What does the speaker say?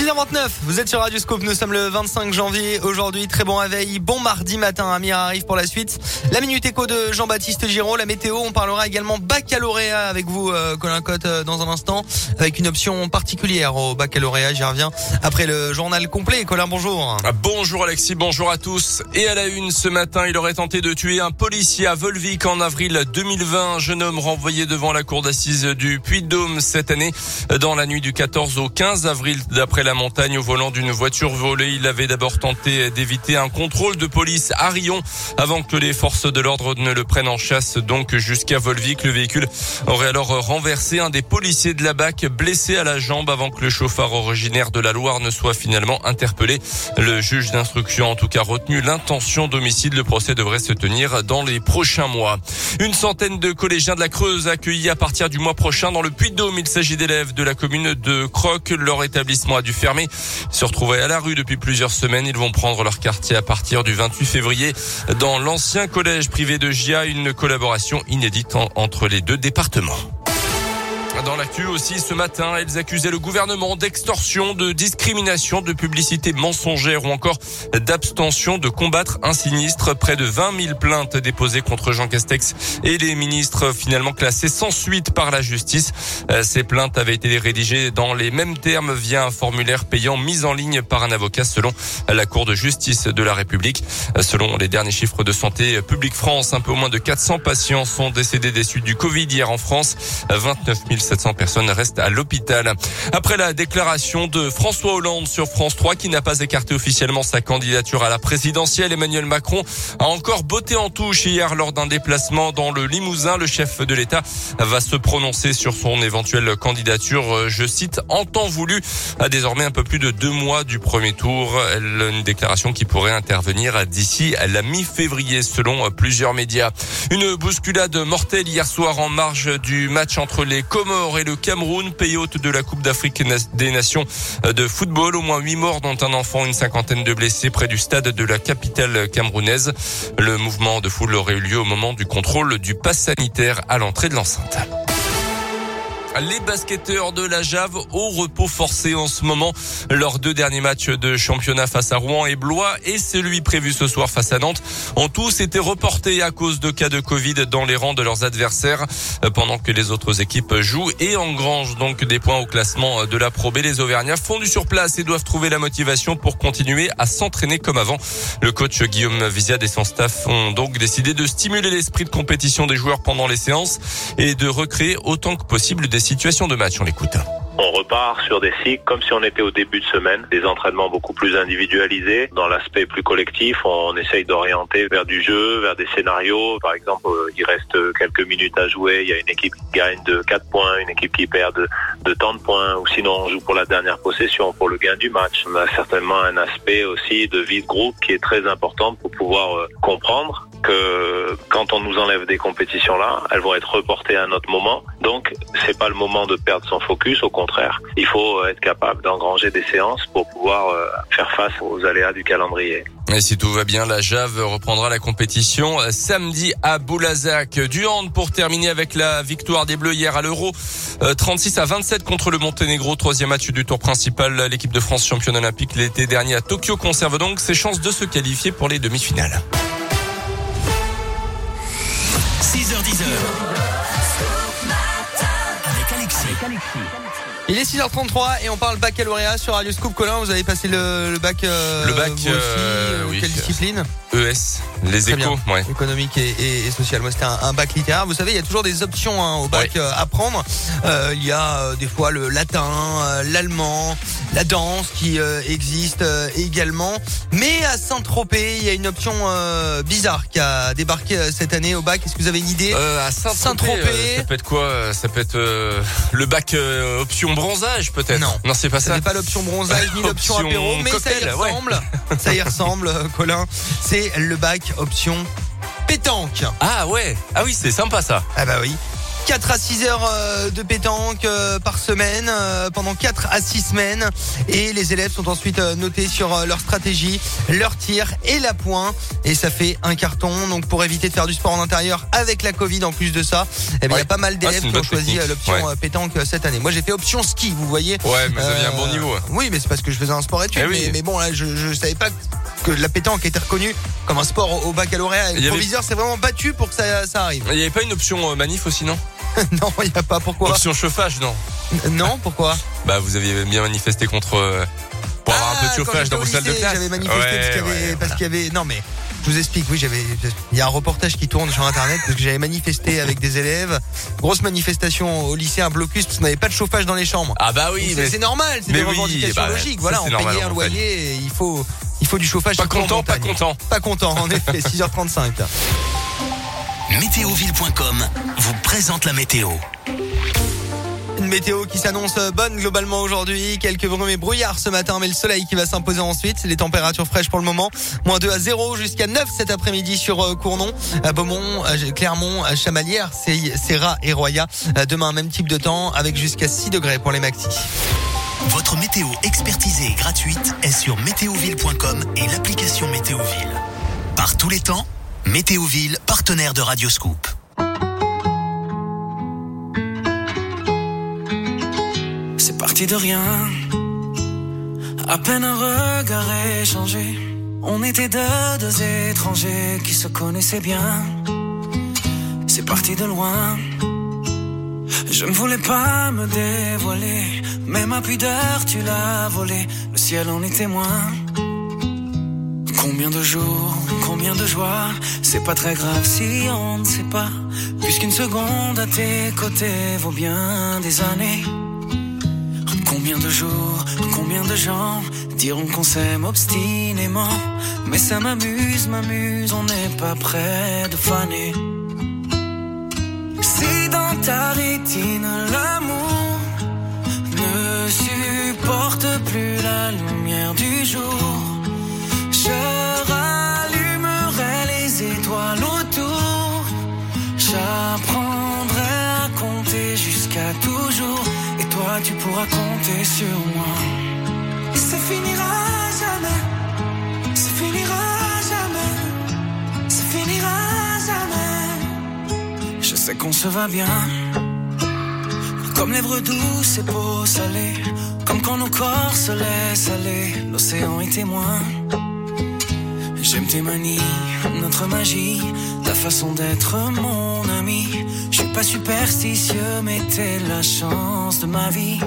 6h29, vous êtes sur Radio Scope, nous sommes le 25 janvier aujourd'hui, très bon réveil, bon mardi matin, Amir arrive pour la suite. La Minute Éco de Jean-Baptiste Giraud, la météo, on parlera également baccalauréat avec vous euh, Colin Cotte euh, dans un instant, avec une option particulière au baccalauréat, j'y reviens après le journal complet. Colin, bonjour. Ah, bonjour Alexis, bonjour à tous. Et à la une ce matin, il aurait tenté de tuer un policier à Volvic en avril 2020, un jeune homme renvoyé devant la cour d'assises du Puy-de-Dôme cette année, dans la nuit du 14 au 15 avril d'après la la montagne au volant d'une voiture volée. Il avait d'abord tenté d'éviter un contrôle de police à Rion avant que les forces de l'ordre ne le prennent en chasse donc jusqu'à Volvic. Le véhicule aurait alors renversé un des policiers de la BAC blessé à la jambe avant que le chauffeur originaire de la Loire ne soit finalement interpellé. Le juge d'instruction en tout cas retenu l'intention d'homicide. Le procès devrait se tenir dans les prochains mois. Une centaine de collégiens de la Creuse accueillis à partir du mois prochain dans le Puy-de-Dôme. Il s'agit d'élèves de la commune de Croc. Leur établissement a dû fermés se retrouvaient à la rue depuis plusieurs semaines. Ils vont prendre leur quartier à partir du 28 février dans l'ancien collège privé de GIA, une collaboration inédite entre les deux départements. Dans l'actu aussi, ce matin, elles accusaient le gouvernement d'extorsion, de discrimination, de publicité mensongère ou encore d'abstention de combattre un sinistre. Près de 20 000 plaintes déposées contre Jean Castex et les ministres finalement classés sans suite par la justice. Euh, ces plaintes avaient été rédigées dans les mêmes termes via un formulaire payant mis en ligne par un avocat selon la Cour de justice de la République. Euh, selon les derniers chiffres de Santé publique France, un peu moins de 400 patients sont décédés des suites du Covid hier en France. 29 700 personnes restent à l'hôpital. Après la déclaration de François Hollande sur France 3 qui n'a pas écarté officiellement sa candidature à la présidentielle, Emmanuel Macron a encore botté en touche hier lors d'un déplacement dans le Limousin. Le chef de l'État va se prononcer sur son éventuelle candidature, je cite, en temps voulu, à désormais un peu plus de deux mois du premier tour. Une déclaration qui pourrait intervenir d'ici la mi-février selon plusieurs médias. Une bousculade mortelle hier soir en marge du match entre les Comores et le Cameroun, pays hôte de la Coupe d'Afrique des Nations de football. Au moins huit morts, dont un enfant, une cinquantaine de blessés près du stade de la capitale camerounaise. Le mouvement de foule aurait eu lieu au moment du contrôle du pass sanitaire à l'entrée de l'enceinte. Les basketteurs de la Jave au repos forcé en ce moment. Leurs deux derniers matchs de championnat face à Rouen et Blois et celui prévu ce soir face à Nantes ont tous été reportés à cause de cas de Covid dans les rangs de leurs adversaires pendant que les autres équipes jouent et engrangent donc des points au classement de la Pro B. Les Auvergnats font du surplace et doivent trouver la motivation pour continuer à s'entraîner comme avant. Le coach Guillaume Viziade et son staff ont donc décidé de stimuler l'esprit de compétition des joueurs pendant les séances et de recréer autant que possible des situation de match. On l'écoute. On repart sur des cycles comme si on était au début de semaine, des entraînements beaucoup plus individualisés. Dans l'aspect plus collectif, on essaye d'orienter vers du jeu, vers des scénarios. Par exemple, euh, il reste quelques minutes à jouer, il y a une équipe qui gagne de 4 points, une équipe qui perd de, de tant de points, ou sinon on joue pour la dernière possession, pour le gain du match. On a certainement un aspect aussi de vie de groupe qui est très important pour pouvoir euh, comprendre que quand on nous enlève des compétitions là, elles vont être reportées à un autre moment. Donc, c'est pas le moment de perdre son focus. Au contraire, il faut être capable d'engranger des séances pour pouvoir euh, faire face aux aléas du calendrier. Et si tout va bien, la Jave reprendra la compétition euh, samedi à Boulazac. Du hand pour terminer avec la victoire des Bleus hier à l'Euro. 36 euh, à 27 contre le Monténégro. Troisième match du tour principal. L'équipe de France championne olympique l'été dernier à Tokyo conserve donc ses chances de se qualifier pour les demi-finales. Il est 6h33 et on parle baccalauréat sur Radio Scoop. Colin, vous avez passé le, bac. Euh, le bac, euh, oui. Quelle discipline ES, les échos, ouais. économique et, et, social. Moi, c'était un, bac littéraire. Vous savez, il y a toujours des options hein, au bac euh, à prendre. Euh, il y a euh, des fois le latin, l'allemand, la danse qui existe également. Mais à Saint-Tropez, il y a une option bizarre qui a débarqué cette année au bac. Est-ce que vous avez une idée? À Saint-Tropez, ça peut être quoi Ça peut être le bac option bronzage, peut-être? Non, non, c'est pas ça. C'est pas l'option bronzage ni l'option apéro, mais ça y ressemble. ça y ressemble, Colin. C'est le bac option pétanque. Ah ouais. Ah oui, c'est sympa ça. Ah bah oui. 4 à 6 heures euh, de pétanque euh, par semaine euh, pendant 4 à 6 semaines et les élèves sont ensuite notés sur leur stratégie, leur tir et la pointe et ça fait un carton. Donc pour éviter de faire du sport en intérieur avec la Covid en plus de ça, eh bien, il y a pas mal d'élèves ah, qui ont choisi l'option pétanque cette année. Moi j'ai fait option ski, vous voyez. Ouais, mais ça vient un bon niveau. Oui, mais c'est parce que je faisais un sport études. Eh mais, bon là je, je savais pas que la pétanque était reconnue comme un sport au, baccalauréat. Et le proviseur s'est vraiment battu pour que ça, ça arrive. Il n'y avait pas une option manif aussi, non non, il n'y a pas. Pourquoi Option chauffage, non Non, pourquoi Bah, vous aviez bien manifesté contre. Euh, pour avoir un peu de ah, chauffage dans vos salles de classe. J'avais manifesté parce qu'il y avait. Non, mais. Je vous explique, oui, j'avais, il y a un reportage qui tourne sur internet parce que j'avais manifesté avec des élèves. Grosse manifestation au lycée, un blocus parce qu'on n'avait pas de chauffage dans les chambres. Ah bah oui, c'est normal, c'est des revendications bah, logiques. Voilà, on payait un loyer, il faut, il faut du chauffage. Pas content, pas content. Pas content, en effet, 6h35. Météoville.com vous présente la météo. Une météo qui s'annonce bonne globalement aujourd'hui. Quelques brumes et brouillards ce matin, mais le soleil qui va s'imposer ensuite. Les températures fraîches pour le moment. Moins 2 à 0 jusqu'à 9 cet après-midi sur euh, Cournon, à Beaumont, Clermont, Chamalières, Serra et Roya. Demain, même type de temps avec jusqu'à 6 degrés pour les maxis. Votre météo expertisée et gratuite est sur météoville.com et l'application Météoville. Par tous les temps, Météoville, partenaire de Radioscoop. C'est parti de rien. À peine un regard échangé. On était deux, deux étrangers qui se connaissaient bien. C'est parti de loin. Je ne voulais pas me dévoiler, mais ma pudeur tu l'as volée. Le ciel en est témoin. Combien de jours, combien de joies, c'est pas très grave si on ne sait pas, puisqu'une seconde à tes côtés vaut bien des années. Combien de jours, combien de gens diront qu'on s'aime obstinément, mais ça m'amuse, m'amuse, on n'est pas près de faner. Ta rétine l'amour ne supporte plus la lumière du jour, je rallumerai les étoiles autour. J'apprendrai à compter jusqu'à toujours. Et toi, tu pourras compter sur moi. Et ça finira sais qu'on se va bien. Comme lèvres douces et peau salée. Comme quand nos corps se laissent aller. L'océan est témoin. J'aime tes manies, notre magie, ta façon d'être mon ami. Je suis pas superstitieux, mais t'es la chance de ma vie.